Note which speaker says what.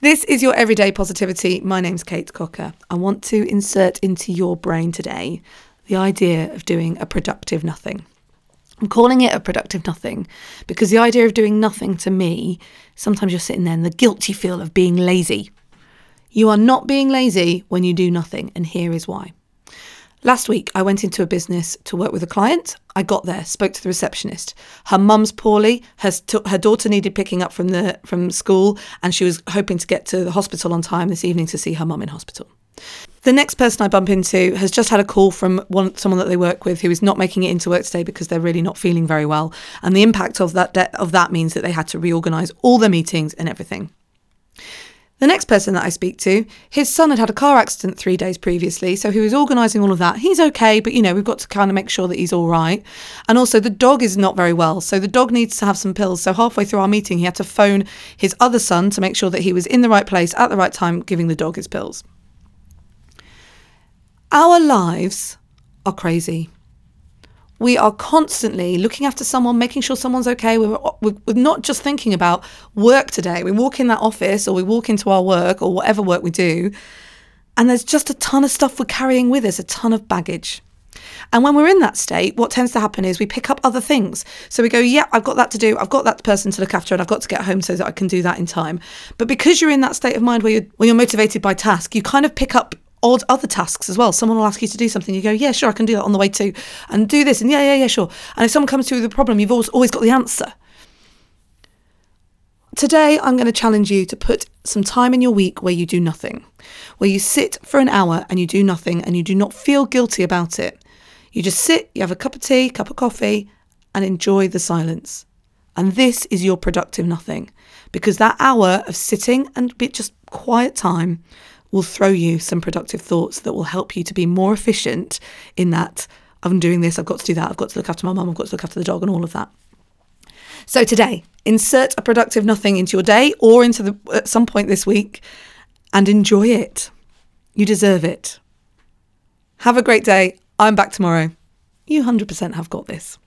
Speaker 1: This is your everyday positivity. My name's Kate Cocker. I want to insert into your brain today the idea of doing a productive nothing. I'm calling it a productive nothing because the idea of doing nothing to me, sometimes you're sitting there and the guilt you feel of being lazy. You are not being lazy when you do nothing, and here is why. Last week, I went into a business to work with a client. I got there, spoke to the receptionist. Her mum's poorly. Her, her daughter needed picking up from the from school, and she was hoping to get to the hospital on time this evening to see her mum in hospital. The next person I bump into has just had a call from one someone that they work with who is not making it into work today because they're really not feeling very well, and the impact of that de- of that means that they had to reorganise all their meetings and everything. The next person that I speak to, his son had had a car accident three days previously, so he was organising all of that. He's okay, but you know, we've got to kind of make sure that he's all right. And also, the dog is not very well, so the dog needs to have some pills. So, halfway through our meeting, he had to phone his other son to make sure that he was in the right place at the right time, giving the dog his pills. Our lives are crazy we are constantly looking after someone, making sure someone's okay. We're, we're, not just thinking about work today. We walk in that office or we walk into our work or whatever work we do, and there's just a ton of stuff we're carrying with us, a ton of baggage. And when we're in that state, what tends to happen is we pick up other things. So we go, yeah, I've got that to do. I've got that person to look after, and I've got to get home so that I can do that in time. But because you're in that state of mind where you're, you're motivated by task, you kind of pick up odd other tasks as well. Someone will ask you to do something, you go, yeah, sure, I can do that on the way too, and do this, and yeah, yeah, yeah, sure. And if someone comes to you with a problem, you've always, always got the answer. Today, I'm going to challenge you to put some time in your week where you do nothing, where you sit for an hour and you do nothing and you do not feel guilty about it. You just sit, you have a cup of tea, cup of coffee, and enjoy the silence. And this is your productive nothing because that hour of sitting and just quiet time will throw you some productive thoughts that will help you to be more efficient in that I'm doing this, I've got to do that, I've got to look after my mum, I've got to look after the dog, and all of that. So today, insert a productive nothing into your day or into the at some point this week and enjoy it. You deserve it. Have a great day. I'm back tomorrow. You 100% have got this.